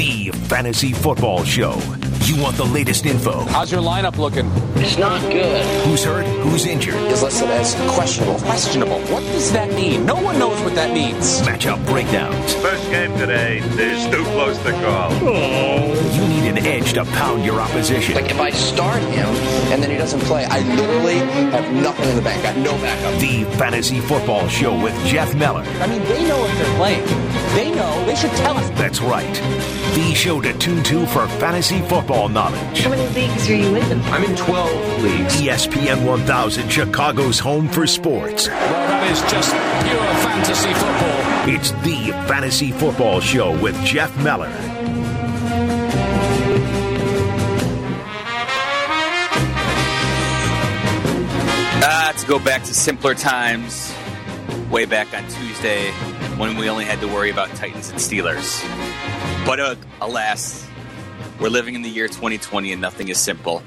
the Fantasy Football Show. You want the latest info? How's your lineup looking? It's not good. Who's hurt? Who's injured? Is listed as questionable. Questionable. What does that mean? No one knows what that means. Matchup breakdowns. First game today, there's too close to call. You need an edge to pound your opposition. Like if I start him and then he doesn't play, I literally have nothing in the bank. I have no backup. The Fantasy Football Show with Jeff Meller. I mean, they know if they're playing. They know. They should tell us. That's right. The show to tune to for fantasy football knowledge. How many leagues are you in? I'm in 12 leagues. ESPN 1000, Chicago's home for sports. Well, that is just pure fantasy football. It's the Fantasy Football Show with Jeff Meller. Ah, to go back to simpler times, way back on Tuesday when we only had to worry about Titans and Steelers. But uh, alas, we're living in the year 2020 and nothing is simple.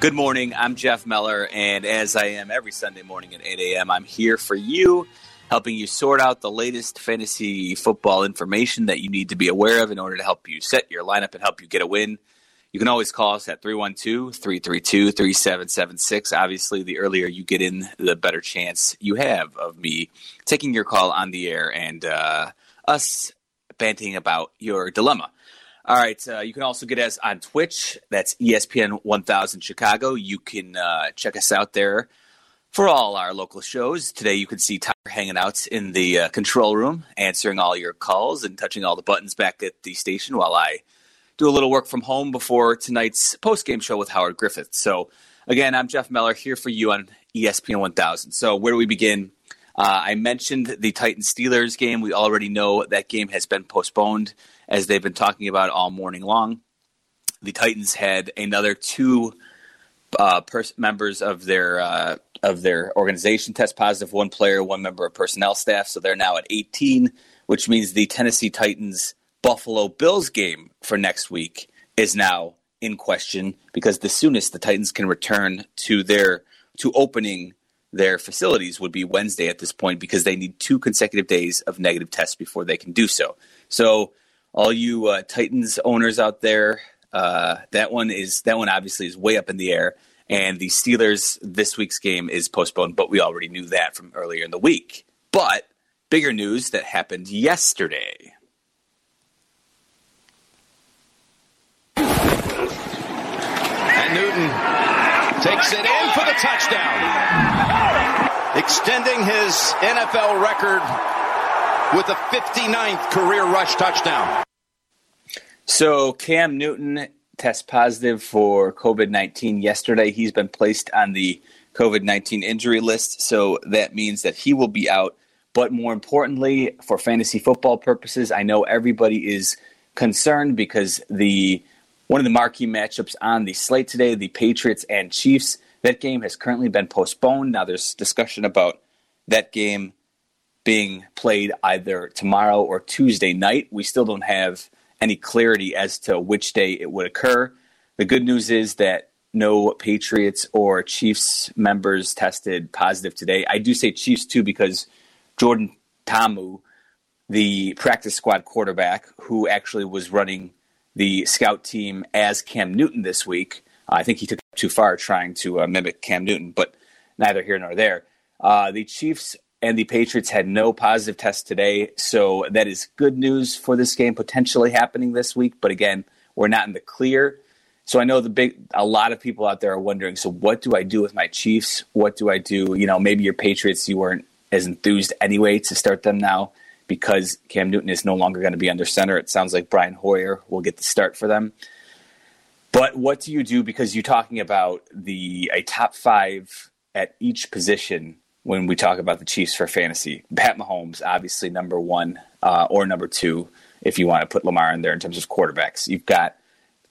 Good morning, I'm Jeff Meller, and as I am every Sunday morning at 8 a.m., I'm here for you, helping you sort out the latest fantasy football information that you need to be aware of in order to help you set your lineup and help you get a win. You can always call us at 312 332 3776. Obviously, the earlier you get in, the better chance you have of me taking your call on the air and uh, us banting about your dilemma. All right, uh, you can also get us on Twitch. That's ESPN 1000 Chicago. You can uh, check us out there for all our local shows. Today, you can see Tyler hanging out in the uh, control room, answering all your calls and touching all the buttons back at the station while I do a little work from home before tonight's post game show with Howard Griffith. So, again, I'm Jeff Meller here for you on ESPN 1000. So, where do we begin? Uh, I mentioned the Titans Steelers game. We already know that game has been postponed, as they've been talking about all morning long. The Titans had another two uh, pers- members of their uh, of their organization test positive. One player, one member of personnel staff. So they're now at 18, which means the Tennessee Titans Buffalo Bills game for next week is now in question because the soonest the Titans can return to their to opening their facilities would be Wednesday at this point because they need two consecutive days of negative tests before they can do so. So, all you uh, Titans owners out there, uh, that one is that one obviously is way up in the air, and the Steelers this week's game is postponed. But we already knew that from earlier in the week. But bigger news that happened yesterday. And Newton takes it in for the touchdown. Extending his NFL record with a 59th career rush touchdown. So Cam Newton test positive for COVID 19 yesterday. He's been placed on the COVID 19 injury list. So that means that he will be out. But more importantly, for fantasy football purposes, I know everybody is concerned because the one of the marquee matchups on the slate today, the Patriots and Chiefs, that game has currently been postponed. Now there's discussion about that game being played either tomorrow or Tuesday night. We still don't have any clarity as to which day it would occur. The good news is that no Patriots or Chiefs members tested positive today. I do say Chiefs too because Jordan Ta'amu, the practice squad quarterback who actually was running the scout team as Cam Newton this week, I think he took too far trying to uh, mimic Cam Newton, but neither here nor there. Uh, the Chiefs and the Patriots had no positive tests today, so that is good news for this game potentially happening this week. But again, we're not in the clear. So I know the big a lot of people out there are wondering, so what do I do with my Chiefs? What do I do? You know, maybe your Patriots you weren't as enthused anyway to start them now because Cam Newton is no longer going to be under center. It sounds like Brian Hoyer will get the start for them. But what do you do because you're talking about the a top 5 at each position when we talk about the Chiefs for fantasy. Pat Mahomes, obviously number one uh, or number two, if you want to put Lamar in there in terms of quarterbacks. You've got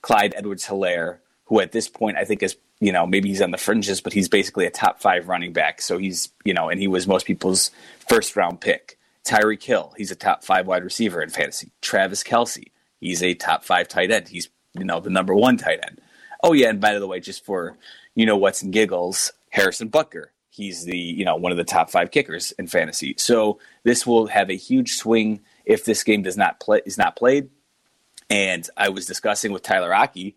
Clyde Edwards Helaire, who at this point I think is, you know, maybe he's on the fringes, but he's basically a top five running back. So he's, you know, and he was most people's first round pick. Tyreek Hill, he's a top five wide receiver in fantasy. Travis Kelce, he's a top five tight end. He's, you know, the number one tight end. Oh, yeah, and by the way, just for, you know, what's in giggles, Harrison Butker, he's the you know one of the top five kickers in fantasy. So this will have a huge swing if this game does not play is not played. And I was discussing with Tyler Aki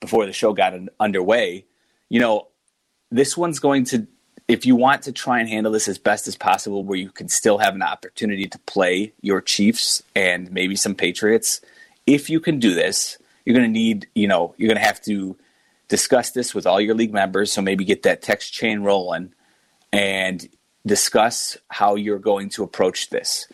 before the show got underway. You know, this one's going to, if you want to try and handle this as best as possible, where you can still have an opportunity to play your Chiefs and maybe some Patriots, if you can do this, you're going to need, you know, you're going to have to discuss this with all your league members. So maybe get that text chain rolling and discuss how you're going to approach this.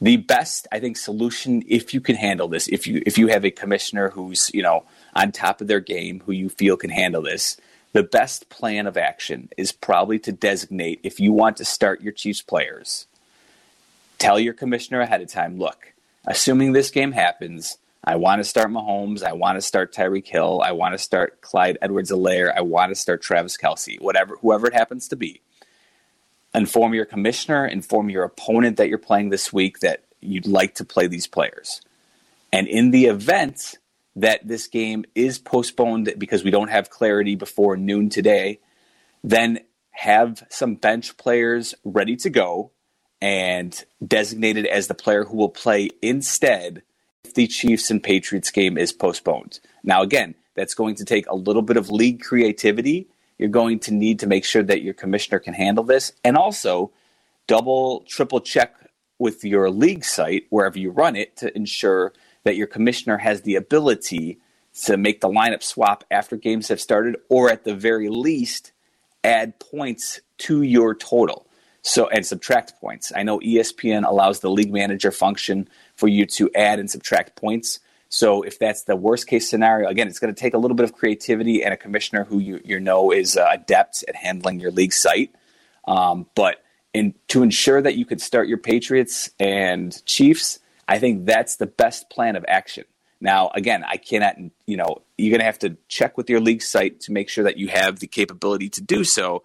The best, I think, solution if you can handle this, if you if you have a commissioner who's you know on top of their game, who you feel can handle this, the best plan of action is probably to designate if you want to start your Chiefs players. Tell your commissioner ahead of time. Look, assuming this game happens, I want to start Mahomes. I want to start Tyreek Hill. I want to start Clyde Edwards-Helaire. I want to start Travis Kelce, Whatever, whoever it happens to be. Inform your commissioner. Inform your opponent that you're playing this week that you'd like to play these players. And in the event that this game is postponed because we don't have clarity before noon today, then have some bench players ready to go and designated as the player who will play instead the Chiefs and Patriots game is postponed. Now, again, that's going to take a little bit of league creativity. You're going to need to make sure that your commissioner can handle this and also double, triple check with your league site, wherever you run it, to ensure that your commissioner has the ability to make the lineup swap after games have started, or at the very least, add points to your total. So and subtract points. I know ESPN allows the league manager function for you to add and subtract points. So if that's the worst case scenario, again, it's going to take a little bit of creativity and a commissioner who you, you know is uh, adept at handling your league site. Um, but in, to ensure that you could start your Patriots and Chiefs, I think that's the best plan of action. Now, again, I cannot, you know, you're going to have to check with your league site to make sure that you have the capability to do so.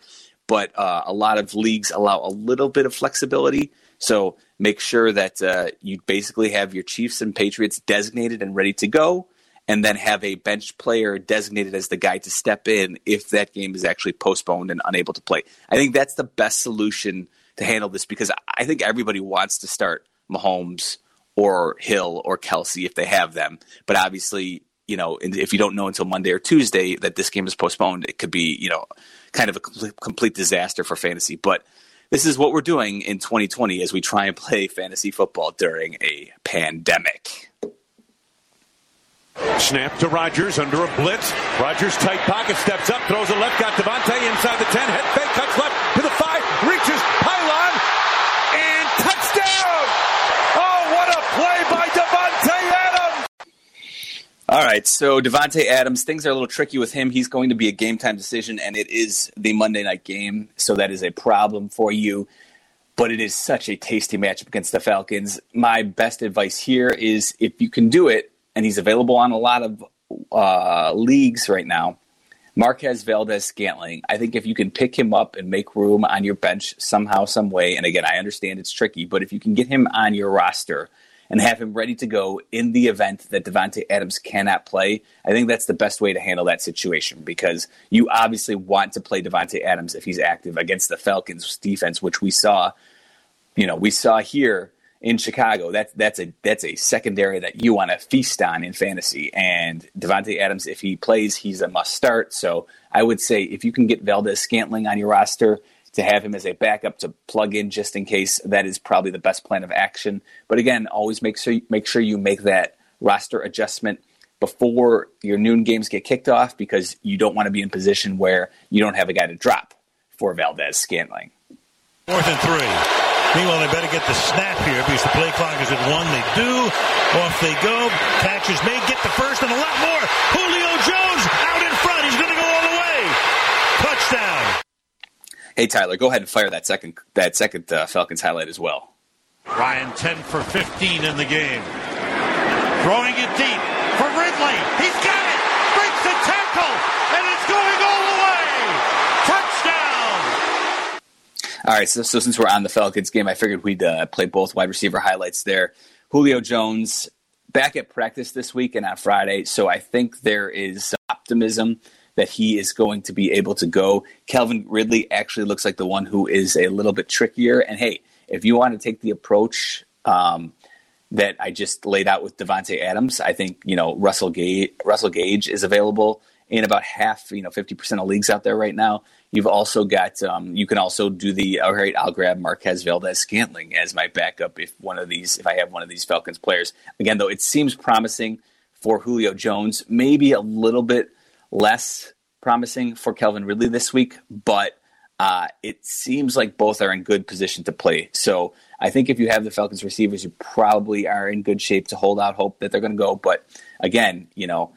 But uh, a lot of leagues allow a little bit of flexibility. So make sure that uh, you basically have your Chiefs and Patriots designated and ready to go, and then have a bench player designated as the guy to step in if that game is actually postponed and unable to play. I think that's the best solution to handle this because I think everybody wants to start Mahomes or Hill or Kelce if they have them, but obviously. You know, if you don't know until Monday or Tuesday that this game is postponed, it could be, you know, kind of a complete disaster for fantasy. But this is what we're doing in 2020 as we try and play fantasy football during a pandemic. Snap to Rodgers under a blitz. Rodgers tight pocket, steps up, throws a left, got Davante inside the 10, head fake, cuts left to the 5, reaches, pylon, and touchdown! Oh, what a play by Davante Adams! All right, so Davante Adams, things are a little tricky with him. He's going to be a game time decision, and it is the Monday night game, so that is a problem for you. But it is such a tasty matchup against the Falcons. My best advice here is if you can do it, and he's available on a lot of uh, leagues right now. Marquez Valdes Scantling. I think if you can pick him up and make room on your bench somehow, some way, and again, I understand it's tricky, but if you can get him on your roster and have him ready to go in the event that Davante Adams cannot play, I think that's the best way to handle that situation because you obviously want to play Davante Adams if he's active against the Falcons defense, which we saw, you know, we saw here in Chicago. That's that's a that's a secondary that you want to feast on in fantasy. And Davante Adams, if he plays, he's a must start. So I would say if you can get Valdes Scantling on your roster, to have him as a backup to plug in just in case. That is probably the best plan of action. But again, always make sure make sure you make that roster adjustment before your noon games get kicked off because you don't want to be in position where you don't have a guy to drop for Valdes Scantling. Fourth and three. Meanwhile, they better get the snap here because the play clock is at one. They do. Off they go. Catches may get the first and a lot more. Julio Jones out in front. He's going to go all the way. Touchdown. Hey Tyler, go ahead and fire that second that second uh, Falcons highlight as well. Ryan 10 for 15 in the game. Throwing it deep for Ridley. He's got it. Breaks the tackle and it's going all the way. Touchdown. All right, so, so since we're on the Falcons game, I figured we'd uh, play both wide receiver highlights there. Julio Jones back at practice this week and on Friday, so I think there is optimism that he is going to be able to go. Calvin Ridley actually looks like the one who is a little bit trickier. And hey, if you want to take the approach, um, that I just laid out with Davante Adams. I think you know Russell Gage, Russell Gage is available in about half, you know, fifty percent of leagues out there right now. You've also got um, you can also do the all right. I'll grab Marquez Valdes Scantling as my backup if one of these if I have one of these Falcons players. Again, though, it seems promising for Julio Jones, maybe a little bit less promising for Calvin Ridley this week, but uh, it seems like both are in good position to play. So I think if you have the Falcons receivers, you probably are in good shape to hold out hope that they're going to go. But again, you know,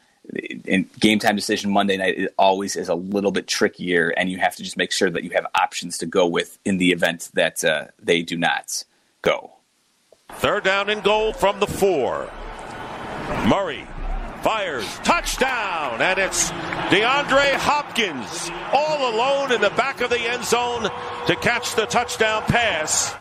in game time decision Monday night it always is a little bit trickier, and you have to just make sure that you have options to go with in the event that uh, they do not go. Third down and goal from the four. Murray fires, touchdown, and it's DeAndre Hopkins all alone in the back of the end zone to catch the touchdown pass.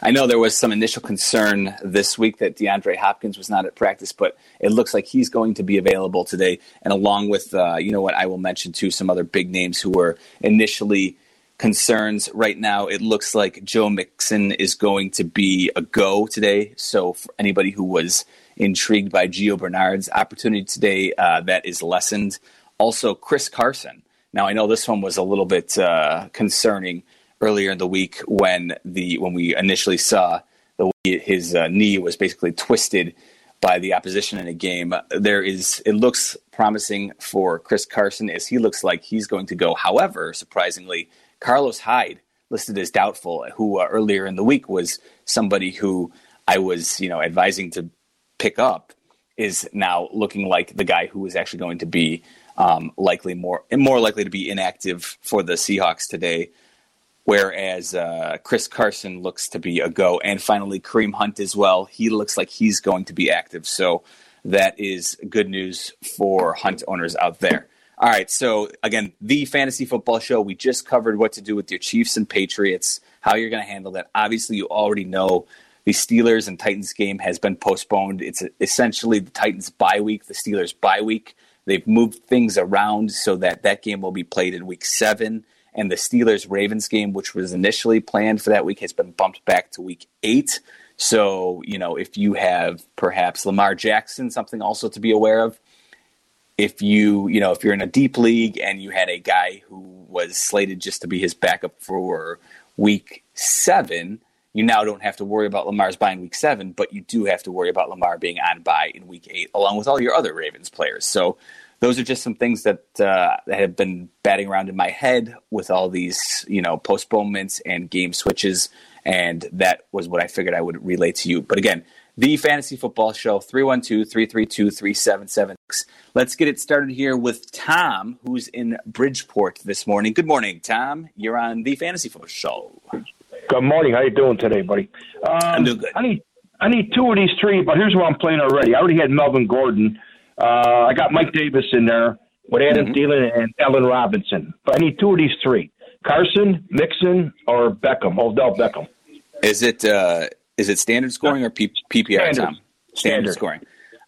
I know there was some initial concern this week that DeAndre Hopkins was not at practice, but it looks like he's going to be available today. And along with, uh, you know what, I will mention too, some other big names who were initially concerns. Right now, it looks like Joe Mixon is going to be a go today. So for anybody who was intrigued by Gio Bernard's opportunity today, uh, that is lessened. Also, Chris Carson. Now, I know this one was a little bit uh, concerning earlier in the week when the when we initially saw the his uh, knee was basically twisted by the opposition in a game. There is it looks promising for Chris Carson as he looks like he's going to go. However, surprisingly, Carlos Hyde listed as doubtful, who uh, earlier in the week was somebody who I was you know advising to pick up, is now looking like the guy who is actually going to be um, likely more more likely to be inactive for the Seahawks today whereas uh, Chris Carson looks to be a go. And finally, Kareem Hunt as well. He looks like he's going to be active. So that is good news for Hunt owners out there. All right, so again, the fantasy football show. We just covered what to do with your Chiefs and Patriots, how you're going to handle that. Obviously, you already know the Steelers and Titans game has been postponed. It's essentially the Titans bye week, the Steelers bye week. They've moved things around so that that game will be played in week seven and the Steelers Ravens game, which was initially planned for that week, has been bumped back to week eight. So, you know, if you have perhaps Lamar Jackson, something also to be aware of. If you, you know, if you're in a deep league and you had a guy who was slated just to be his backup for week seven, you now don't have to worry about Lamar's buying week seven, but you do have to worry about Lamar being on bye in week eight, along with all your other Ravens players. So those are just some things that, uh, that have been batting around in my head with all these, you know, postponements and game switches. And that was what I figured I would relate to you. But again, the Fantasy Football Show, 312 332 3776. Let's get it started here with Tom, who's in Bridgeport this morning. Good morning, Tom. You're on the Fantasy Football Show. Good morning. How you doing today, buddy? Um, I'm doing good. I need I need two of these three, but here's what I'm playing already. I already had Melvin Gordon. Uh, I got Mike Davis in there with Adam mm-hmm. Thielen and Allen Robinson. But I need two of these three: Carson, Mixon, or Beckham. Odell Beckham. Is it uh, is it standard scoring or P- PPR? Standard. Tom? Standard, Standard. scoring.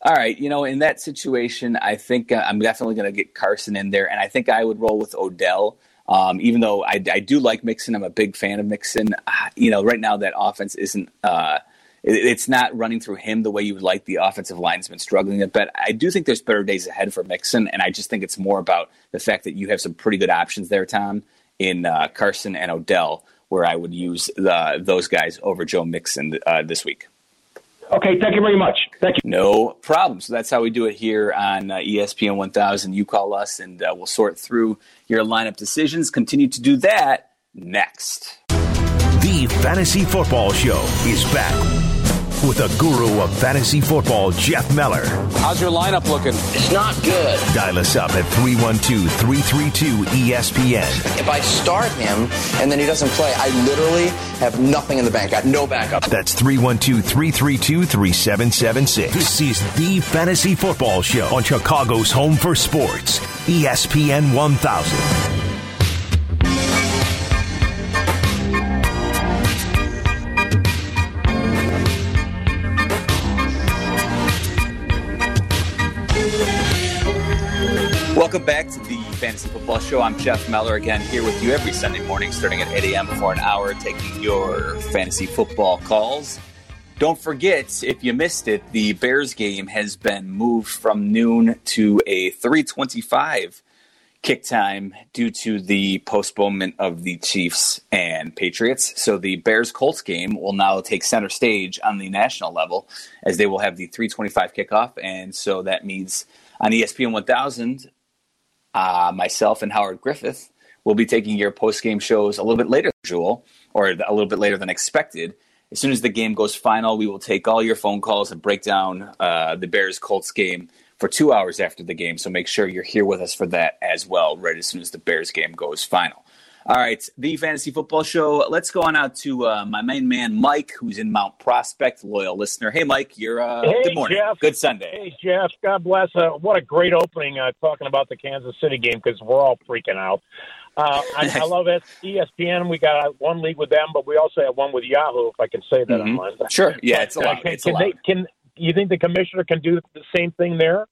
All right, you know, in that situation, I think uh, I'm definitely going to get Carson in there, and I think I would roll with Odell. Um, even though I, I, do like Mixon, I'm a big fan of Mixon. Uh, you know, right now that offense isn't uh, it's not running through him the way you would like. The offensive line's been struggling a bit. I do think there's better days ahead for Mixon, and I just think it's more about the fact that you have some pretty good options there, Tom, in uh, Carson and Odell, where I would use the, those guys over Joe Mixon uh, this week. Okay, thank you very much. Thank you. No problem. So that's how we do it here on uh, ESPN 1000. You call us, and uh, we'll sort through your lineup decisions. Continue to do that next. The Fantasy Football Show is back with the guru of fantasy football, Jeff Meller. How's your lineup looking? It's not good. Dial us up at 312 332 ESPN. If I start him and then he doesn't play, I literally have nothing in the bank. I got no backup. That's 312 332 3776. This is the Fantasy Football Show on Chicago's Home for Sports, ESPN 1000. Fantasy Football Show. I'm Jeff Meller again here with you every Sunday morning starting at 8 a.m. for an hour taking your fantasy football calls. don't forget, if you missed it, the Bears game has been moved from noon to a 325 kick time due to the postponement of the Chiefs and Patriots. So the Bears Colts game will now take center stage on the national level as they will have the 325 kickoff. And so that means on ESPN 1000, uh, myself and Howard Griffith will be taking your post game shows a little bit later usual, or a little bit later than expected. As soon as the game goes final, we will take all your phone calls and break down uh, the Bears Colts game for two hours after the game. So make sure you're here with us for that as well, right as soon as the Bears game goes final. All right, the Fantasy Football Show. Let's go on out to uh, my main man, Mike, who's in Mount Prospect, loyal listener. Hey, Mike, you're uh, hey, good morning. Jeff. Good Sunday. Hey, Jeff. God bless. Uh, what a great opening uh, talking about the Kansas City game because we're all freaking out. Uh, I, I love ESPN. We got one league with them, but we also have one with Yahoo, if I can say that Mhm. online. Sure. Yeah, it's Uh, allowed. Can, It's can, allowed. they, can you think the commissioner can do the same thing there?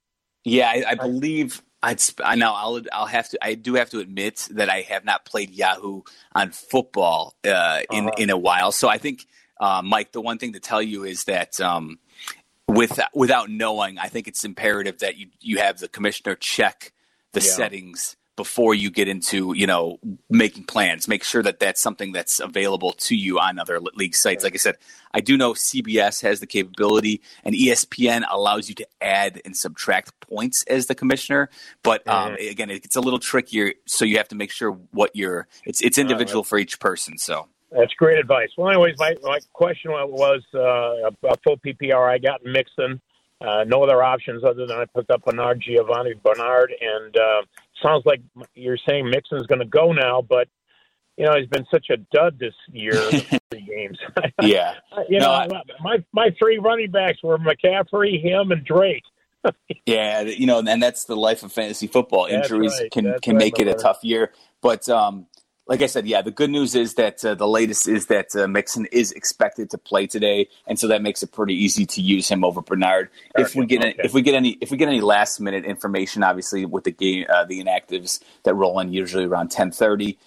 Yeah, I, I believe I'd. Sp- I know I'll. I'll have to. I do have to admit that I have not played Yahoo on football uh, in Uh-huh. in a while. So I think, uh, Mike, the one thing to tell you is that. Um, with, without knowing, I think it's imperative that you, you have the commissioner check the Yeah. settings before you get into you know making plans. Make sure that that's something that's available to you on other league sites. Like I said, I do know CBS has the capability, and ESPN allows you to add and subtract points as the commissioner. But um, Mm-hmm. again, it's a little trickier, so you have to make sure what you're. It's it's individual for each person. So That's great advice. Well, anyways, my, my question was uh, about full PPR. I got Mixon. Uh, no other options other than I picked up Bernard Giovanni Bernard, and uh, sounds like you're saying Mixon's going to go now, but you know he's been such a dud this year, three games. yeah, you No, know, my my three running backs were McCaffrey, him, and Drake. Yeah, you know, and that's the life of fantasy football. Injuries right. can That's can right, make it a tough year. But um, like I said, yeah, the good news is that uh, the latest is that uh, Mixon is expected to play today, and so that makes it pretty easy to use him over Bernard. If we get any, Okay. if we get any if we get any last minute information, obviously with the game uh, the inactives that roll in usually around ten thirty.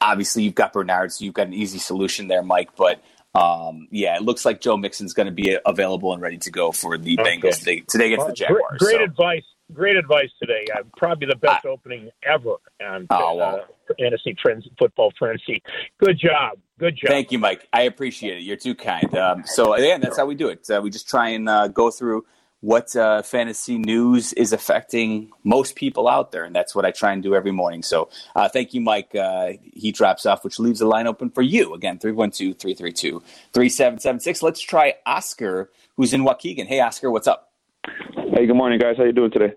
Obviously, you've got Bernard, so you've got an easy solution there, Mike. But um, yeah, it looks like Joe Mixon's going to be available and ready to go for the Okay. Bengals today, today against the Jaguars. Great, great so. advice. Great advice today. Uh, probably the best opening ever on Oh, well. uh, fantasy trends, football frenzy. Good job. Good job. Thank you, Mike. I appreciate it. You're too kind. Um, so again, that's how we do it. Uh, we just try and uh, go through what uh, fantasy news is affecting most people out there, and that's what I try and do every morning. So uh, thank you, Mike. Uh, he drops off, which leaves the line open for you again 312-332-3776. Let's try Oscar, who's in Waukegan. Hey, Oscar, what's up? Hey, good morning, guys. How you doing today?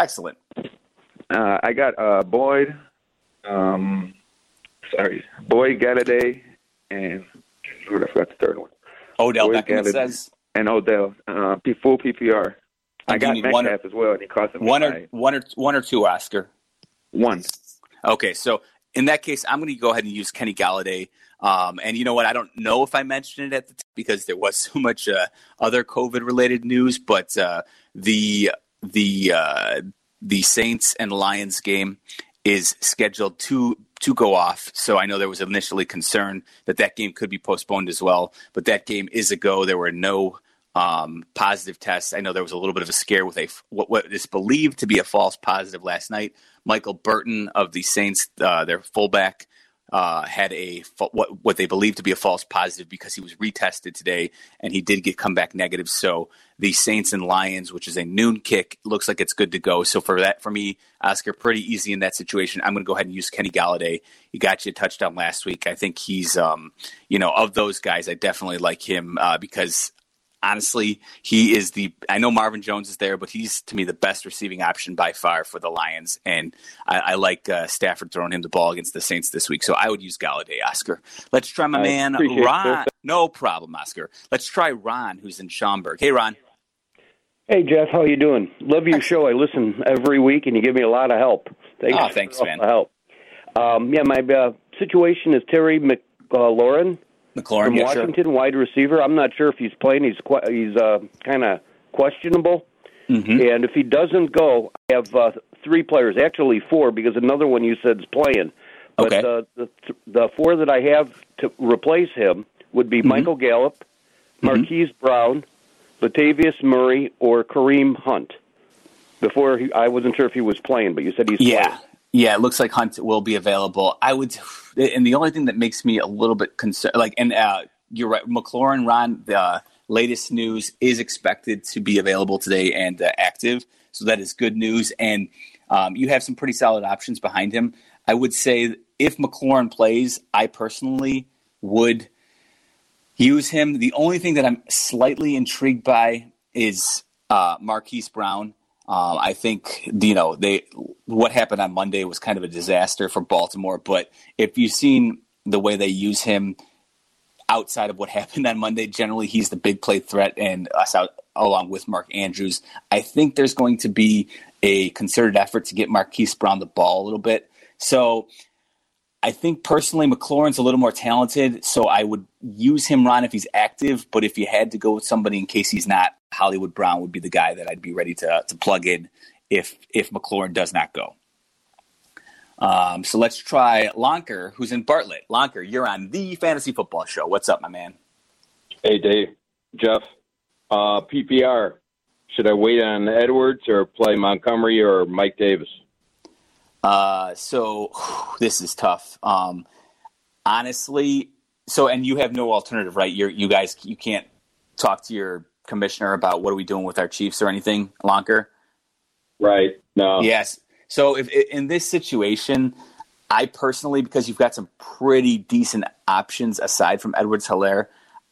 Excellent. Uh, I got uh, Boyd, um, sorry, Boyd Golladay, and I forgot the third one. Odell Boyd Beckham, Golladay says. and Odell. Uh, P- full PPR. I you got Metcalf one or- as well, and he cost him One or high. one or one or two, Oscar. one. Okay, so in that case, I'm going to go ahead and use Kenny Golladay. Um, and you know what? I don't know if I mentioned it at the time because there was so much uh, other COVID related news, but uh, the the uh, the Saints and Lions game is scheduled to to go off. So I know there was initially concern that that game could be postponed as well, but that game is a go. There were no um, positive tests. I know there was a little bit of a scare with a what, what is believed to be a false positive last night. Michael Burton of the Saints, uh, their fullback, uh, had a what what they believe to be a false positive because he was retested today and he did get come back negative. So the Saints and Lions, which is a noon kick, looks like it's good to go. So for that, for me, Oscar, pretty easy in that situation. I'm going to go ahead and use Kenny Golladay. He got you a touchdown last week. I think he's, um, you know, of those guys, I definitely like him uh, because honestly, he is the. I know Marvin Jones is there, but he's to me the best receiving option by far for the Lions, and I, I like uh, Stafford throwing him the ball against the Saints this week. So I would use Golladay, Oscar. Let's try my I man Ron. that. No problem, Oscar. Let's try Ron, who's in Schaumburg. Hey, Ron. Hey Jeff, how you doing? Love your show. I listen every week, and you give me a lot of help. Thanks. Oh, thanks, for all man. the help. Um, yeah, my uh, situation is Terry McLaurin McLaurin, from yeah, sure. Washington, wide receiver. I'm not sure if he's playing. He's que- he's uh, kind of questionable. Mm-hmm. And if he doesn't go, I have uh, three players, actually four, because another one you said is playing. But Okay. uh, the the four that I have to replace him would Mm-hmm. be Michael Gallup, Marquise Brown, Latavius Murray, or Kareem Hunt. Before he, I wasn't sure if he was playing, but you said he's Yeah. playing. Yeah, it looks like Hunt will be available. I would, and the only thing that makes me a little bit concerned, like, and uh, you're right, McLaurin, Ron, the latest news is expected to be available today and uh, active, so that is good news. And um, you have some pretty solid options behind him. I would say if McLaurin plays, I personally would use him. The only thing that I'm slightly intrigued by is uh, Marquise Brown. Um, I think you know they what happened on Monday was kind of a disaster for Baltimore. But if you've seen the way they use him outside of what happened on Monday, generally he's the big play threat, and us out along with Mark Andrews. I think there's going to be a concerted effort to get Marquise Brown the ball a little bit. So I think personally McLaurin's a little more talented, so I would use him, Ron, if he's active. But if you had to go with somebody in case he's not, Hollywood Brown would be the guy that I'd be ready to to plug in if if McLaurin does not go. Um, so let's try Lonker, who's in Bartlett. Lonker, you're on the Fantasy Football Show. What's up, my man? Hey, Dave, Jeff, uh, PPR. Should I wait on Edwards or play Montgomery or Mike Davis? Uh, so this is tough. Um, honestly, so and you have no alternative, right? You're, you guys, you can't talk to your commissioner about what are we doing with our Chiefs or anything, Lonker. Right. No. Yes. So if in this situation, I personally, because you've got some pretty decent options aside from Edwards Helaire,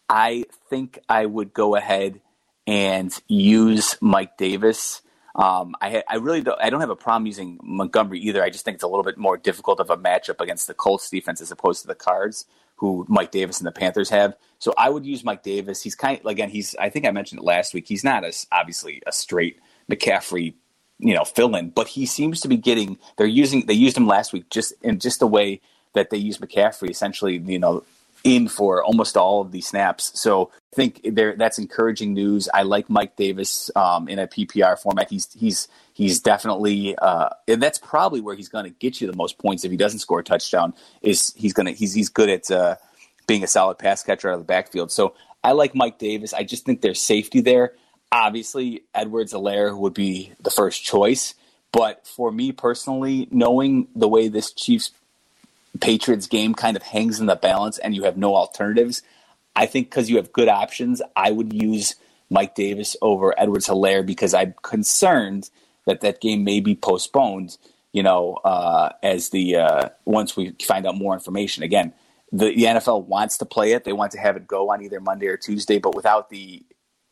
I think I would go ahead and use Mike Davis. Um, I, I really don't, I don't have a problem using Montgomery either. I just think it's a little bit more difficult of a matchup against the Colts defense as opposed to the Cards, who Mike Davis and the Panthers have. So I would use Mike Davis. He's kind of, again, he's I think I mentioned it last week. He's not as obviously a straight McCaffrey, you know, fill in, but he seems to be getting. They're using they used him last week just in just the way that they use McCaffrey, essentially, you know, in for almost all of these snaps. So I think there that's encouraging news. I like Mike Davis um, in a PPR format. He's he's he's definitely uh, and that's probably where he's going to get you the most points if he doesn't score a touchdown. Is he's going to he's he's good at uh, being a solid pass catcher out of the backfield. So I like Mike Davis. I just think there's safety there. Obviously, Edwards Helaire would be the first choice. But for me personally, knowing the way this Chiefs Patriots game kind of hangs in the balance and you have no alternatives, I think because you have good options, I would use Mike Davis over Edwards Helaire because I'm concerned that that game may be postponed. You know, uh, as the uh, once we find out more information. Again, the, the NFL wants to play it; they want to have it go on either Monday or Tuesday, but without the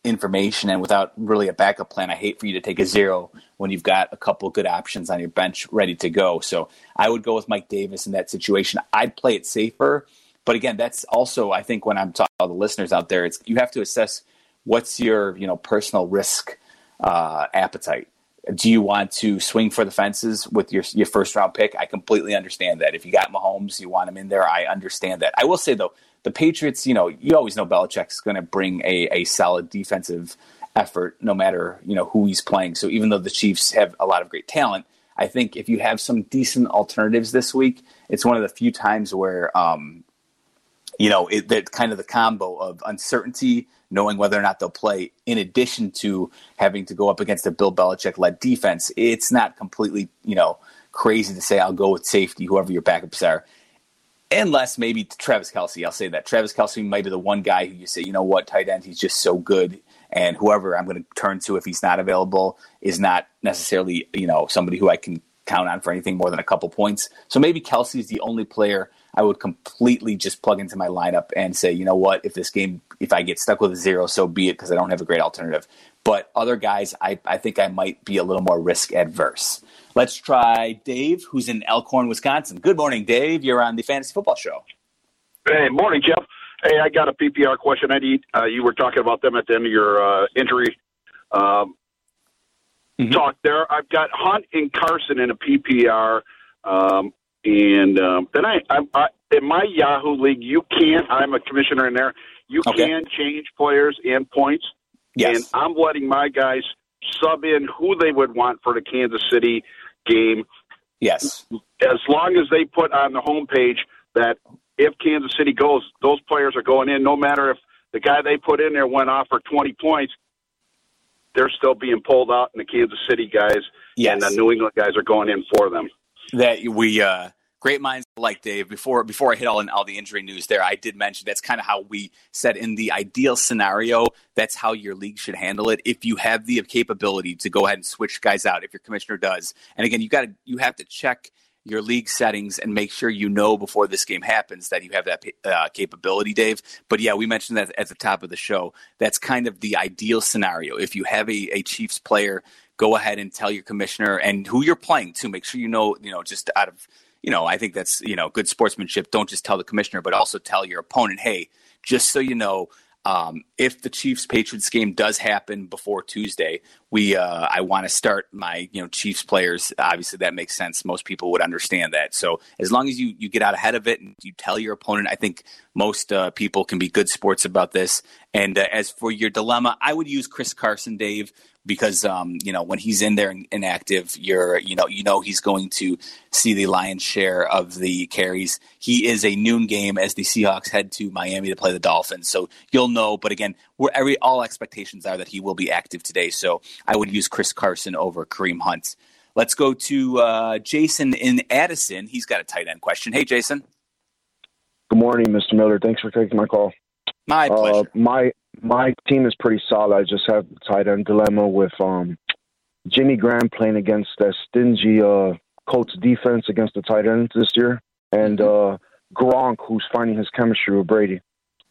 information and without really a backup plan, I hate for you to take a zero when you've got a couple good options on your bench ready to go. So I would go with Mike Davis in that situation. I'd play it safer. But again, that's also I think when I'm talking to all the listeners out there, it's you have to assess what's your you know personal risk uh, appetite. Do you want to swing for the fences with your your first round pick? I completely understand that. If you got Mahomes, you want him in there. I understand that. I will say though, the Patriots, you know, you always know Belichick's going to bring a, a solid defensive effort no matter you know who he's playing. So even though the Chiefs have a lot of great talent, I think if you have some decent alternatives this week, it's one of the few times where um, you know it, that kind of the combo of uncertainty, knowing whether or not they'll play, in addition to having to go up against a Bill Belichick led defense. It's not completely you know crazy to say I'll go with safety, whoever your backups are. Unless maybe Travis Kelce, I'll say that. Travis Kelce might be the one guy who you say, you know what, tight end, he's just so good. And whoever I'm going to turn to if he's not available is not necessarily you know somebody who I can count on for anything more than a couple points. So maybe Kelce's the only player I would completely just plug into my lineup and say, you know what, if this game, if I get stuck with a zero, so be it, because I don't have a great alternative. But other guys, I, I think I might be a little more risk adverse. Let's try Dave, who's in Elkhorn, Wisconsin. Good morning, Dave. You're on the Fantasy Football Show. Hey, morning, Jeff. Hey, I got a PPR question. I need. Uh, you were talking about them at the end of your uh, injury um, Mm-hmm. talk there. I've got Hunt and Carson in a PPR, um, and um, then I, I, I in my Yahoo league, you can't. I'm a commissioner in there. You Okay. can change players and points. Yes. And I'm letting my guys sub in who they would want for the Kansas City game. Yes. As long as they put on the homepage that if Kansas City goes, those players are going in, no matter if the guy they put in there went off for 20 points, they're still being pulled out, and the Kansas City guys Yes. and the New England guys are going in for them. that we uh great minds like Dave before before I hit all in all the injury news there I did mention that's kind of how we said in the ideal scenario that's how your league should handle it if you have the capability to go ahead and switch guys out if your commissioner does and again you got to you have to check your league settings and make sure you know before this game happens that you have that uh, capability, Dave. But yeah, we mentioned that at the top of the show. That's kind of the ideal scenario. If you have a, a Chiefs player, go ahead and tell your commissioner and who you're playing to. Make sure you know, you know, just out of, you know, I think that's, you know, good sportsmanship. Don't just tell the commissioner, but also tell your opponent, hey, just so you know, um, if the Chiefs Patriots game does happen before Tuesday, we uh, I want to start my you know Chiefs players. Obviously, that makes sense. Most people would understand that. So as long as you you get out ahead of it and you tell your opponent, I think most uh, people can be good sports about this. And uh, as for your dilemma, I would use Chris Carson, Dave, because um, you know when he's in there and inactive, you're you know you know he's going to see the lion's share of the carries. He is a noon game as the Seahawks head to Miami to play the Dolphins, so you'll know. But again, where every all expectations are that he will be active today, so I would use Chris Carson over Kareem Hunt. Let's go to uh, Jason in Addison. He's got a tight end question. Hey, Jason. Good morning, Mr. Miller. Thanks for taking my call. My pleasure. Uh, my my team is pretty solid. I just have a tight end dilemma with um, Jimmy Graham playing against that stingy uh, Colts defense against the tight ends this year, and uh, Gronk, who's finding his chemistry with Brady.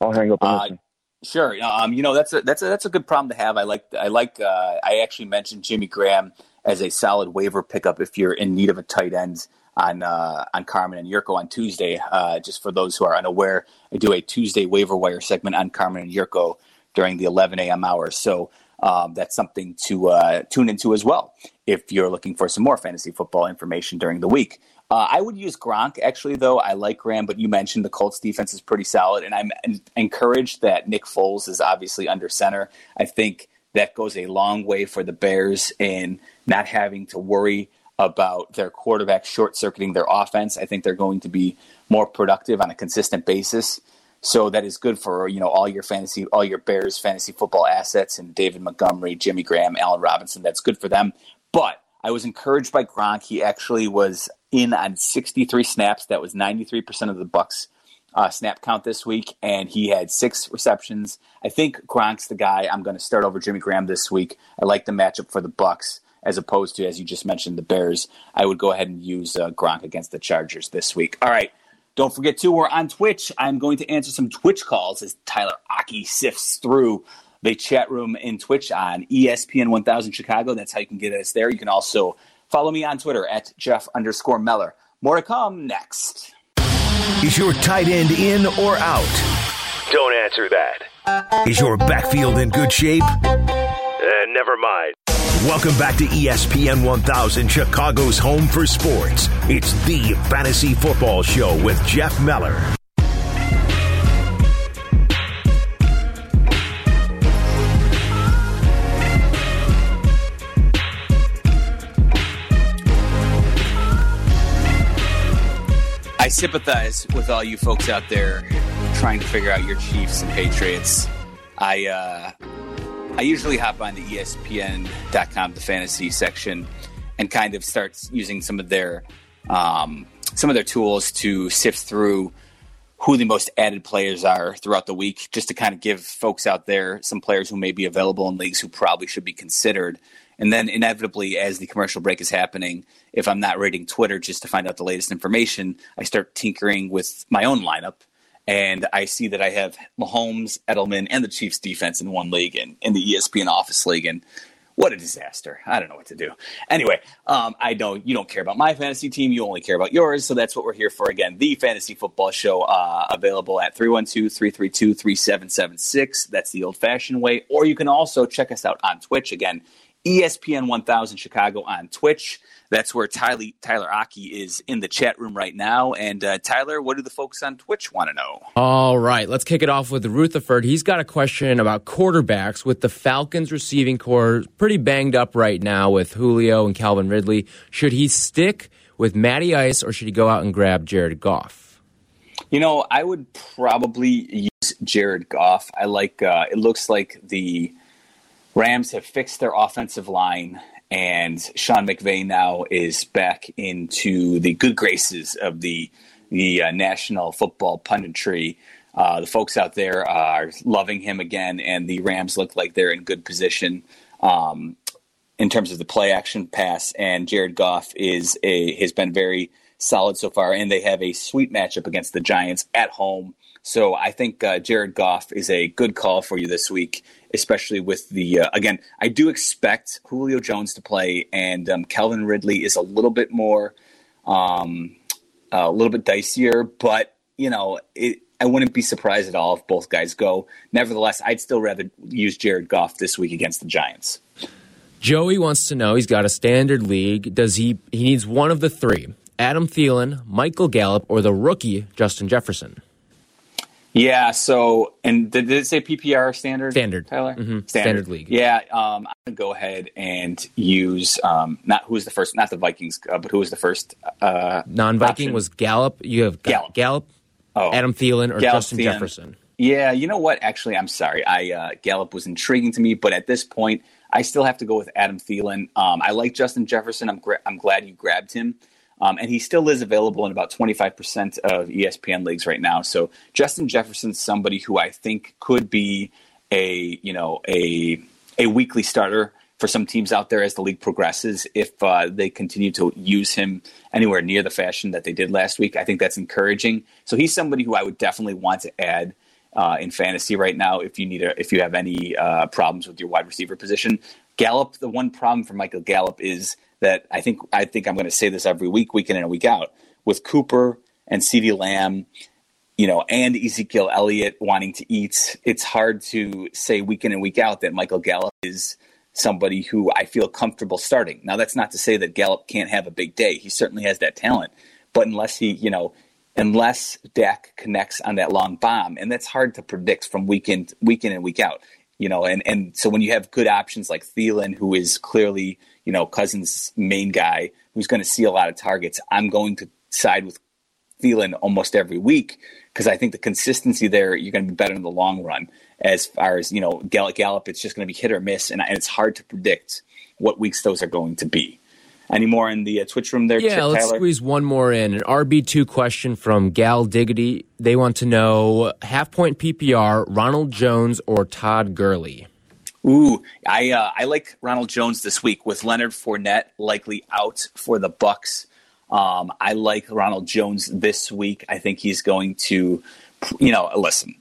I'll hang up and Uh, listen. Sure. Um, you know that's a that's a that's a good problem to have. I like I like uh, I actually mentioned Jimmy Graham as a solid waiver pickup if you're in need of a tight end on uh, on Carmen and Yurko on Tuesday. Uh, just for those who are unaware, I do a Tuesday waiver wire segment on Carmen and Yurko during the 11 a.m. hours. So um, that's something to uh, tune into as well if you're looking for some more fantasy football information during the week. Uh, I would use Gronk actually, though. I like Graham, but you mentioned the Colts defense is pretty solid, and I'm en- encouraged that Nick Foles is obviously under center. I think that goes a long way for the Bears in not having to worry about their quarterback short circuiting their offense. I think they're going to be more productive on a consistent basis. So that is good for you know all your fantasy, all your Bears fantasy football assets, and David Montgomery, Jimmy Graham, Allen Robinson. That's good for them. But I was encouraged by Gronk. He actually was in on 63 snaps. That was 93% of the Bucs uh, snap count this week, and he had six receptions. I think Gronk's the guy I'm going to start over Jimmy Graham this week. I like the matchup for the Bucs as opposed to, as you just mentioned, the Bears. I would go ahead and use uh, Gronk against the Chargers this week. All right. Don't forget to we're on Twitch. I'm going to answer some Twitch calls as Tyler Aki sifts through the chat room in Twitch on ESPN 1000 Chicago. That's how you can get us there. You can also follow me on Twitter at Jeff underscore Meller. More to come next. Is your tight end in or out? Don't answer that. Is your backfield in good shape? Uh, never mind. Welcome back to ESPN 1000, Chicago's home for sports. It's the Fantasy Football Show with Jeff Meller. Sympathize with all you folks out there trying to figure out your Chiefs and Patriots. I uh, I usually hop on the ESPN.com, the fantasy section, and kind of start using some of their um, some of their tools to sift through who the most added players are throughout the week, just to kind of give folks out there some players who may be available in leagues who probably should be considered. And then inevitably, as the commercial break is happening, if I'm not reading Twitter just to find out the latest information, I start tinkering with my own lineup. And I see that I have Mahomes, Edelman, and the Chiefs defense in one league and in the ESPN Office League. And what a disaster. I don't know what to do. Anyway, um, I know you don't care about my fantasy team. You only care about yours. So that's what we're here for. Again, the Fantasy Football Show, uh, available at 312 332 3776. That's the old fashioned way. Or you can also check us out on Twitch. Again, ESPN 1000 Chicago on Twitch. That's where Tyler, Tyler Aki is in the chat room right now. And uh, Tyler, what do the folks on Twitch want to know? All right, let's kick it off with Rutherford. He's got a question about quarterbacks with the Falcons receiving corps pretty banged up right now with Julio and Calvin Ridley. Should he stick with Matty Ice or should he go out and grab Jared Goff? You know, I would probably use Jared Goff. I like. Uh, it looks like the Rams have fixed their offensive line, and Sean McVay now is back into the good graces of the the uh, national football punditry. Uh, the folks out there are loving him again, and the Rams look like they're in good position um, in terms of the play action pass. And Jared Goff is a has been very solid so far, and they have a sweet matchup against the Giants at home. So I think uh, Jared Goff is a good call for you this week, especially with the uh, again. I do expect Julio Jones to play, and um, Calvin Ridley is a little bit more, um, a little bit dicier, but you know it, I wouldn't be surprised at all if both guys go. Nevertheless, I'd still rather use Jared Goff this week against the Giants. Joey wants to know he's got a standard league. Does he he needs one of the three? Adam Thielen, Michael Gallup, or the rookie Justin Jefferson? Yeah. So, and did, did it say PPR standard? Standard, Tyler. Mm-hmm. Standard. standard. league. Yeah. Um, I'm gonna go ahead and use um, not who was the first, not the Vikings, uh, but who was the first uh, non-Viking was Gallup. You have Gallup, Gallup, oh, Adam Thielen, or Gallup, Justin Thielen. Jefferson. Yeah. You know what? Actually, I'm sorry. I uh, Gallup was intriguing to me, but at this point, I still have to go with Adam Thielen. Um, I like Justin Jefferson. I'm gra- I'm glad you grabbed him. Um, and he still is available in about 25% of ESPN leagues right now. So Justin Jefferson's somebody who I think could be a you know a a weekly starter for some teams out there as the league progresses. If uh, they continue to use him anywhere near the fashion that they did last week, I think that's encouraging. So he's somebody who I would definitely want to add. Uh, in fantasy right now, if you need a, if you have any uh, problems with your wide receiver position, Gallup. The one problem for Michael Gallup is that I think I think I'm going to say this every week, week in and week out, with Cooper and CeeDee Lamb, you know, and Ezekiel Elliott wanting to eat. It's hard to say week in and week out that Michael Gallup is somebody who I feel comfortable starting. Now, that's not to say that Gallup can't have a big day. He certainly has that talent, but unless he, you know, unless Dak connects on that long bomb, and that's hard to predict from week in, week in and week out. You know, and, and so when you have good options like Thielen, who is clearly you know, Cousins' main guy who's going to see a lot of targets, I'm going to side with Thielen almost every week because I think the consistency there, you're going to be better in the long run. As far as, you know, Gallup, Gallup it's just going to be hit or miss, and, and it's hard to predict what weeks those are going to be. Any more in the uh, Twitch room there? Yeah, Chip, let's Tyler? squeeze one more in. An RB2 question from Gal Diggity. They want to know half point PPR, Ronald Jones or Todd Gurley? Ooh, I uh, I like Ronald Jones this week with Leonard Fournette likely out for the Bucs. Um, I like Ronald Jones this week. I think he's going to, you know, listen.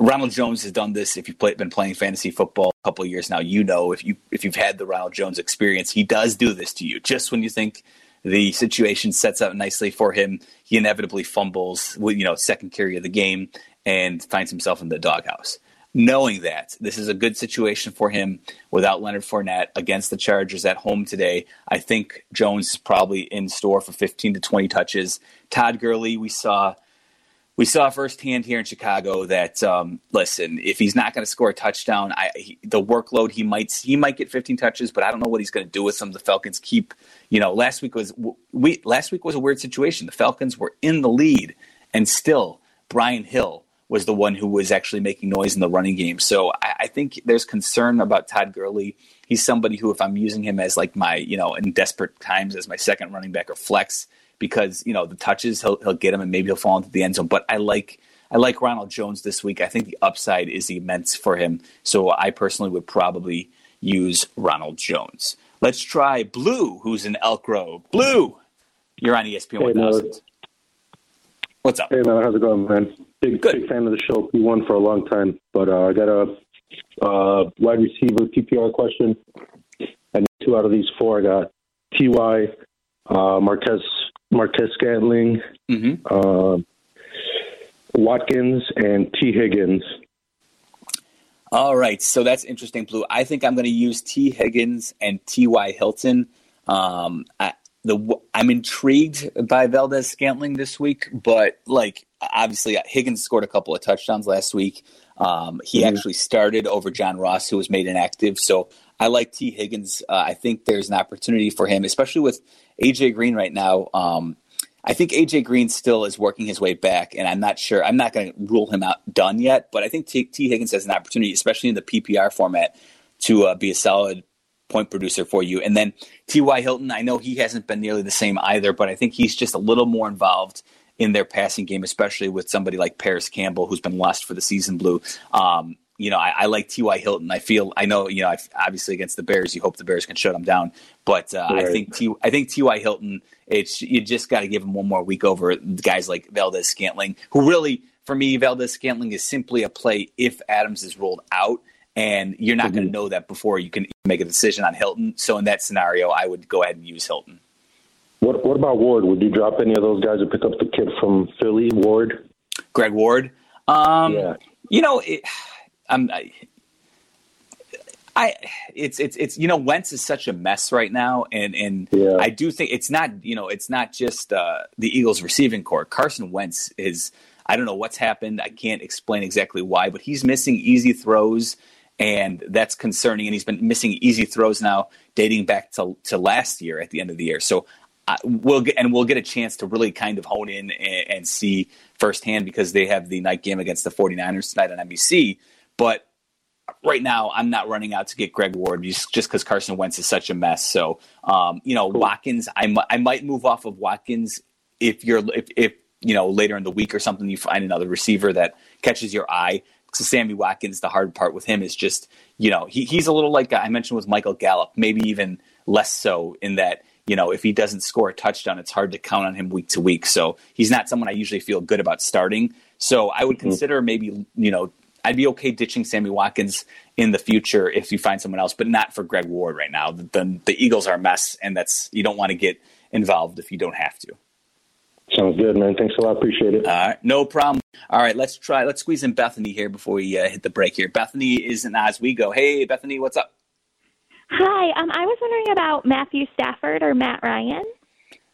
Ronald Jones has done this. If you've play, been playing fantasy football a couple of years now, you know if you if you've had the Ronald Jones experience, he does do this to you. Just when you think the situation sets up nicely for him, he inevitably fumbles. You know, second carry of the game and finds himself in the doghouse knowing that this is a good situation for him without Leonard Fournette against the Chargers at home today. I think Jones is probably in store for 15 to 20 touches. Todd Gurley, we saw. We saw firsthand here in Chicago that um, listen, if he's not going to score a touchdown, I, he, the workload he might he might get 15 touches, but I don't know what he's going to do with them. The Falcons keep, you know, last week was we last week was a weird situation. The Falcons were in the lead, and still Brian Hill was the one who was actually making noise in the running game. So I, I, think there's concern about Todd Gurley. He's somebody who, if I'm using him as like my, you know, in desperate times as my second running back or flex, because you know the touches he'll he'll get him and maybe he'll fall into the end zone. But I like I like Ronald Jones this week. I think the upside is immense for him. So I personally would probably use Ronald Jones. Let's try Blue, who's in Elk Grove. Blue, you're on ESPN hey, 1000. What's up? Hey man, how's it going, man? Big Good. big fan of the show. We won for a long time, but uh, I got a uh, wide receiver PPR question. And two out of these four, I got Ty, uh, Marquez Marquez Scantling, mm-hmm. Uh, Watkins, and Tee Higgins. All right, so that's interesting, Blue. I think I'm going to use Tee Higgins and T.Y. Hilton. Um, I, the I'm intrigued by Valdes Scantling this week, but like obviously Higgins scored a couple of touchdowns last week. Um, he mm-hmm. actually started over John Ross, who was made inactive. So I like Tee Higgins. Uh, I think there's an opportunity for him, especially with AJ Green right now. Um, I think AJ Green still is working his way back, and I'm not sure. I'm not going to rule him out done yet, but I think T, Tee Higgins has an opportunity, especially in the PPR format, to uh, be a solid point producer for you. And then T.Y. Hilton, I know he hasn't been nearly the same either, but I think he's just a little more involved in their passing game, especially with somebody like Parris Campbell, who's been lost for the season blue. Um, you know, I, I like T.Y. Hilton. I feel, I know, you know, i obviously against the Bears, you hope the Bears can shut them down. But uh, right. I think T, I think T.Y. Hilton, it's you just got to give him one more week over guys like Valdes Scantling, who really, for me, Valdes Scantling is simply a play if Adams is rolled out and you're not mm-hmm. going to know that before you can make a decision on Hilton. So in that scenario, I would go ahead and use Hilton. What What about Ward? Would you drop any of those guys or pick up the kid from Philly, Ward? Greg Ward. Um, yeah. You know, it, I'm. I, I it's it's it's you know Wentz is such a mess right now, and and yeah. I do think it's not you know it's not just uh, the Eagles receiving corps. Carson Wentz is I don't know what's happened. I can't explain exactly why, but he's missing easy throws and that's concerning. And he's been missing easy throws now, dating back to to last year at the end of the year. So we'll get and we'll get a chance to really kind of hone in and, and, see firsthand because they have the night game against the 49ers tonight on NBC. But right now, I'm not running out to get Greg Ward just because Carson Wentz is such a mess. So um, you know, cool. Watkins, I, I might move off of Watkins if you're if, if you know later in the week or something you find another receiver that catches your eye so Sammy Watkins, the hard part with him is just, you know, he, he's a little like I mentioned with Michael Gallup, maybe even less so in that, you know, if he doesn't score a touchdown, it's hard to count on him week to week. So he's not someone I usually feel good about starting. So I would mm-hmm. consider maybe, you know, I'd be okay ditching Sammy Watkins in the future if you find someone else, but not for Greg Ward right now. The, the, the Eagles are a mess, and that's you don't want to get involved if you don't have to. Sounds good, man. Thanks a lot. Appreciate it. All right, no problem. All right, let's try. Let's squeeze in Bethany here before we uh, hit the break. Here, Bethany is an as we go. Hey, Bethany, what's up? Hi, um, I was wondering about Matthew Stafford or Matt Ryan.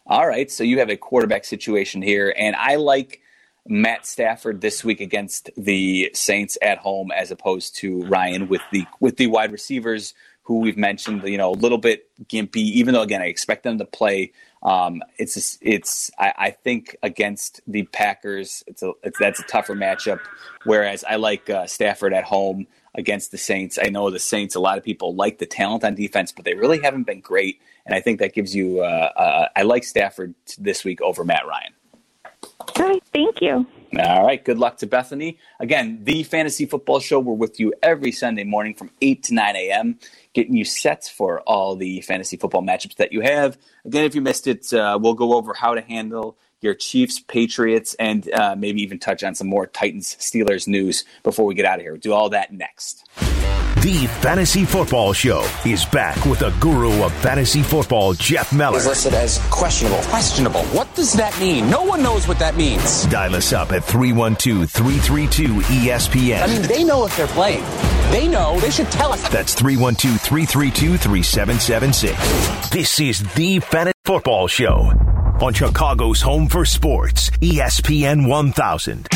All right, so you have a quarterback situation here, and I like Matt Stafford this week against the Saints at home as opposed to Ryan with the with the wide receivers who we've mentioned. You know, a little bit gimpy, even though again I expect them to play um, it's it's I, I, think against the Packers, it's a it's, that's a tougher matchup. Whereas I like uh, Stafford at home against the Saints. I know the Saints. A lot of people like the talent on defense, but they really haven't been great. And I think that gives you. Uh, uh, I like Stafford this week over Matt Ryan. All right, thank you. All right, good luck to Bethany. Again, the Fantasy Football Show. We're with you every Sunday morning from 8 to 9 a.m., getting you set for all the fantasy football matchups that you have. Again, if you missed it, uh, we'll go over how to handle your Chiefs, Patriots, and uh, maybe even touch on some more Titans, Steelers news before we get out of here. We'll do all that next. The Fantasy Football Show is back with the guru of fantasy football, Jeff Meller. Is listed as questionable. Questionable. What does that mean? No one knows what that means. Dial us up at 312 332 ESPN. I mean, they know if they're playing. They know. They should tell us. That's 312 332 3776. This is the Fantasy Football Show on Chicago's home for sports, ESPN 1000.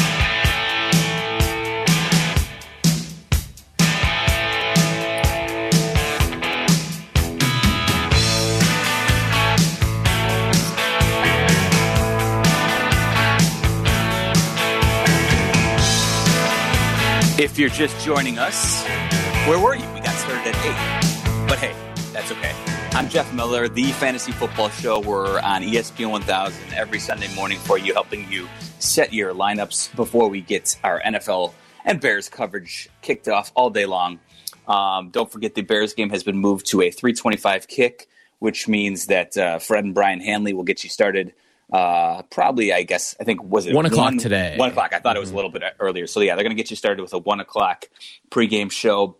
If you're just joining us, where were you? We got started at 8. But hey, that's okay. I'm Jeff Meller, the Fantasy Football Show. We're on ESPN 1000 every Sunday morning for you, helping you set your lineups before we get our NFL and Bears coverage kicked off all day long. Um, don't forget the Bears game has been moved to a 325 kick, which means that uh, Fred and Brian Hanley will get you started uh, probably, I guess, I think, was it one o'clock one, today? One o'clock. I thought mm-hmm. it was a mm-hmm. little bit earlier. So, yeah, they're going to get you started with a one o'clock pregame show.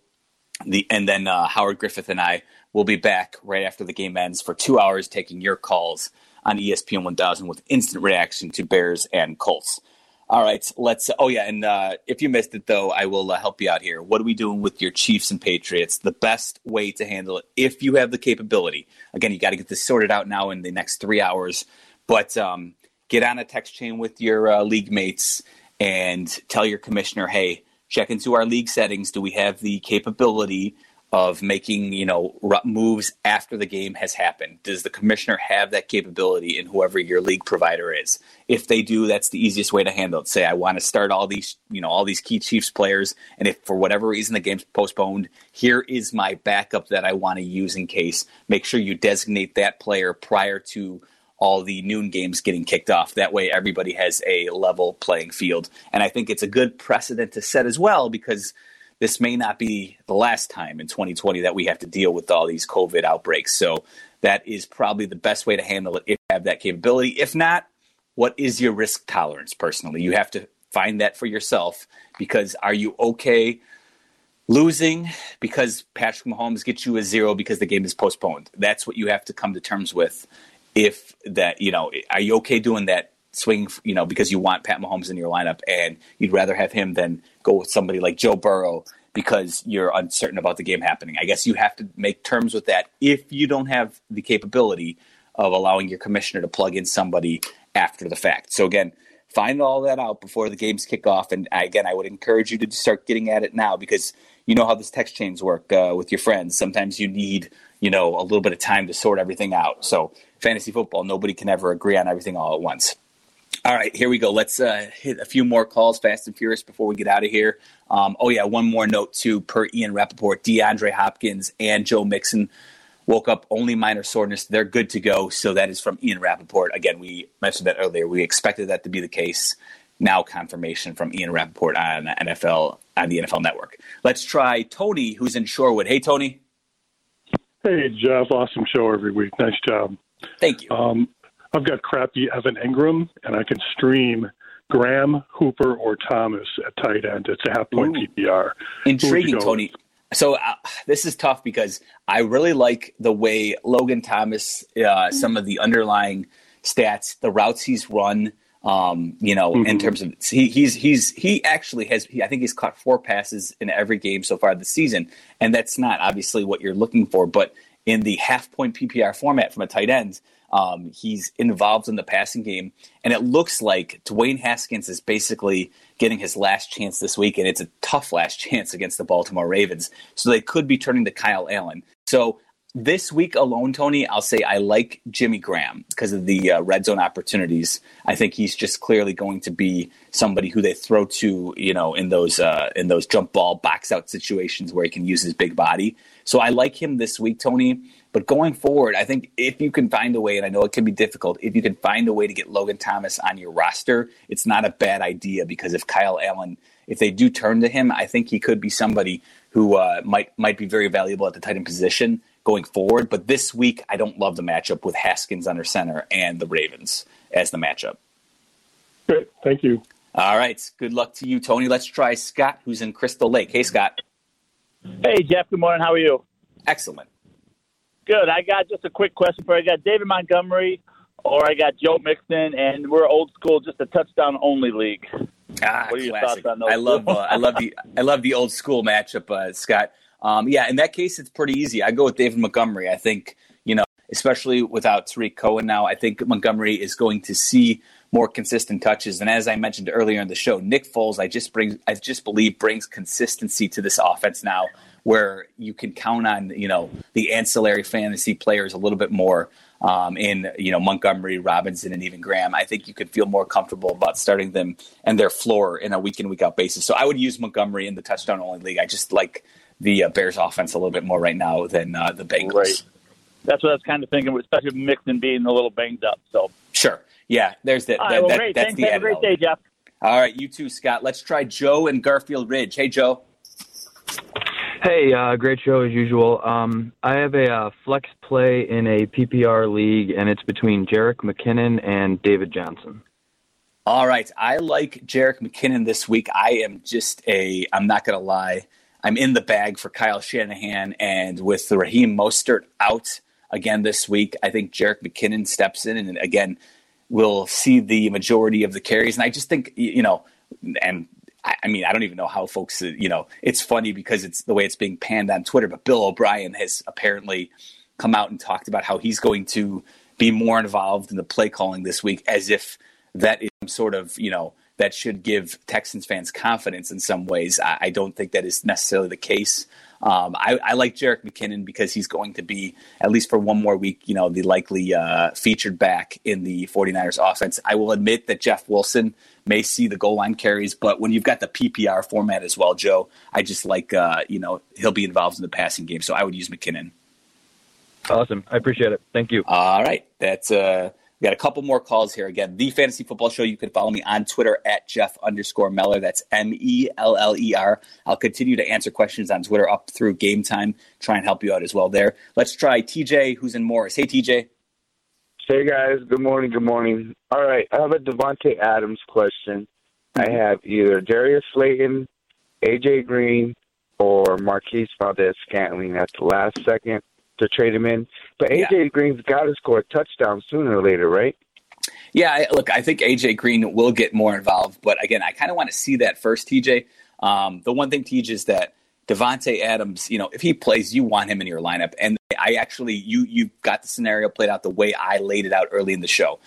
The, and then uh, Howard Griffith and I will be back right after the game ends for two hours taking your calls on ESPN 1000 with instant reaction to Bears and Colts. All right, let's. Oh yeah, and uh, if you missed it though, I will uh, help you out here. What are we doing with your Chiefs and Patriots? The best way to handle it, if you have the capability. Again, you got to get this sorted out now in the next three hours. But um, get on a text chain with your uh, league mates and tell your commissioner, hey, check into our league settings. Do we have the capability of making you know moves after the game has happened. Does the commissioner have that capability in whoever your league provider is? If they do, that's the easiest way to handle it. Say I want to start all these you know all these key Chiefs players, and if for whatever reason the game's postponed, here is my backup that I want to use in case. Make sure you designate that player prior to all the noon games getting kicked off. That way, everybody has a level playing field, and I think it's a good precedent to set as well because this may not be the last time in 2020 that we have to deal with all these COVID outbreaks. So that is probably the best way to handle it if you have that capability. If not, what is your risk tolerance personally? You have to find that for yourself because are you okay losing because Patrick Mahomes gets you a zero because the game is postponed? That's what you have to come to terms with. If that, you know, are you okay doing that swing, you know, because you want Pat Mahomes in your lineup and you'd rather have him than go with somebody like Joe Burrow because you're uncertain about the game happening. I guess you have to make terms with that if you don't have the capability of allowing your commissioner to plug in somebody after the fact. So again, find all that out before the games kick off. And again, I would encourage you to start getting at it now because you know how this text chains work uh, with your friends. Sometimes you need, you know, a little bit of time to sort everything out. So fantasy football, nobody can ever agree on everything all at once. All right, here we go. Let's uh, hit a few more calls fast and furious before we get out of here. Um, oh, yeah, one more note, too, per Ian Rapoport. DeAndre Hopkins and Joe Mixon woke up only minor soreness. They're good to go. So that is from Ian Rapoport. Again, we mentioned that earlier. We expected that to be the case. Now confirmation from Ian Rapoport on NFL on the NFL Network. Let's try Tony, who's in Shorewood. Hey, Tony. Hey, Jeff. Awesome show every week. Nice job. Thank you. Um, I've got crappy Evan Engram, and I can stream Graham, Hooper, or Thomas at tight end. It's a half point Ooh. PPR. Intriguing, Tony. So uh, this is tough because I really like the way Logan Thomas, uh, some of the underlying stats, the routes he's run. Um, you know, mm-hmm. in terms of he, he's he's he actually has he, I think he's caught four passes in every game so far this season, and that's not obviously what you're looking for. But in the half point PPR format from a tight end, um, he's involved in the passing game, and it looks like Dwayne Haskins is basically getting his last chance this week, and it's a tough last chance against the Baltimore Ravens. So they could be turning to Kyle Allen. So this week alone, Tony, I'll say I like Jimmy Graham because of the uh, red zone opportunities. I think he's just clearly going to be somebody who they throw to, you know, in those uh, in those jump ball box out situations where he can use his big body. So I like him this week, Tony. But going forward, I think if you can find a way, and I know it can be difficult, if you can find a way to get Logan Thomas on your roster, it's not a bad idea because if Kyle Allen, if they do turn to him, I think he could be somebody who uh, might might be very valuable at the tight end position going forward. But this week, I don't love the matchup with Haskins under center and the Ravens as the matchup. Great, thank you. All right, good luck to you, Tony. Let's try Scott, who's in Crystal Lake. Hey, Scott. Hey, Jeff. Good morning. How are you? Excellent. Good. I got just a quick question for you. I got David Montgomery or I got Joe Mixon, and we're old school, just a touchdown only league. Ah, what are your classic. thoughts on those? I love, uh, I love the, I love the old school matchup, uh, Scott. Um, yeah, in that case, it's pretty easy. I go with David Montgomery. I think you know, especially without Tarik Cohen now, I think Montgomery is going to see more consistent touches. And as I mentioned earlier in the show, Nick Foles, I just bring, I just believe brings consistency to this offense now where you can count on you know the ancillary fantasy players a little bit more um, in you know Montgomery, Robinson, and even Graham. I think you could feel more comfortable about starting them and their floor in a week in week out basis. So I would use Montgomery in the touchdown only league. I just like the uh, Bears offense a little bit more right now than uh, the Bengals. Right. That's what I was kind of thinking, especially with Mixon being a little banged up. So sure, yeah. There's that. that, well, that great. That's Thanks. the Have a great day, Jeff. All right, you too, Scott. Let's try Joe and Garfield Ridge. Hey, Joe. Hey, uh, great show as usual. Um, I have a uh, flex play in a PPR league, and it's between Jerick McKinnon and David Johnson. All right, I like Jerick McKinnon this week. I am just a. I'm not going to lie. I'm in the bag for Kyle Shanahan, and with the Raheem Mostert out again this week, I think Jerick McKinnon steps in, and again, will see the majority of the carries. And I just think you know, and I mean, I don't even know how folks, uh, you know, it's funny because it's the way it's being panned on Twitter, but Bill O'Brien has apparently come out and talked about how he's going to be more involved in the play calling this week as if that is sort of, you know, that should give Texans fans confidence in some ways. I, I don't think that is necessarily the case. Um, I, I, like Jerick McKinnon because he's going to be, at least for one more week, you know, the likely uh, featured back in the 49ers offense. I will admit that Jeff Wilson may see the goal line carries, but when you've got the PPR format as well, Joe, I just like, uh, you know, he'll be involved in the passing game. So I would use McKinnon. Awesome. I appreciate it. Thank you. All right. That's, uh, we got a couple more calls here. Again, the Fantasy Football Show. You can follow me on Twitter at Jeff underscore Meller. That's M E L L E R. I'll continue to answer questions on Twitter up through game time. Try and help you out as well there. Let's try TJ, who's in Morris. Hey, TJ. Hey, guys. Good morning. Good morning. All right. I have a Davante Adams question. I mm-hmm. have either Darius Slayton, AJ Green, or Marquez Valdes Scantling at the last second to trade him in. But AJ yeah. Green's got to score a touchdown sooner or later, right? Yeah, look, I think AJ Green will get more involved, but again, I kind of want to see that first, TJ. Um, the one thing, TJ, is that Davante Adams, you know, if he plays, you want him in your lineup. And I actually, you you got the scenario played out the way I laid it out early in the show.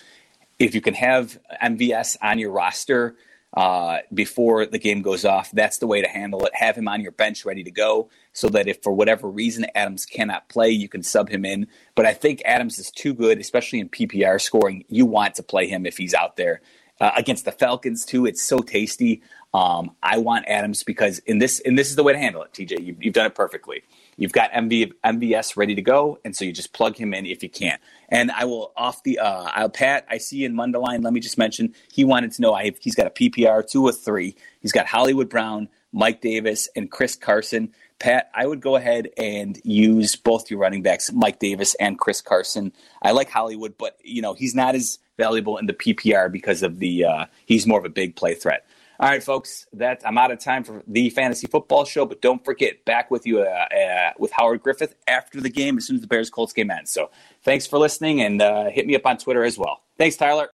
If you can have MVS on your roster uh, before the game goes off. That's the way to handle it. Have him on your bench ready to go so that if for whatever reason Adams cannot play, you can sub him in. But I think Adams is too good, especially in PPR scoring. You want to play him if he's out there. Uh, against the Falcons too, it's so tasty. Um, I want Adams because in this and this is the way to handle it. TJ, you, you've done it perfectly. You've got MV, MVS ready to go, and so you just plug him in if you can. And I will off the uh, I'll Pat. I see in Mundelein. Let me just mention he wanted to know I he's got a PPR two or three. He's got Hollywood Brown, Mike Davis, and Chris Carson. Pat, I would go ahead and use both your running backs, Mike Davis and Chris Carson. I like Hollywood, but you know he's not as valuable in the PPR because of the uh, he's more of a big play threat. All right, folks, that I'm out of time for the fantasy football show, but don't forget back with you uh, uh, with Howard Griffith after the game as soon as the Bears Colts game ends. So thanks for listening and uh, hit me up on Twitter as well. Thanks, Tyler.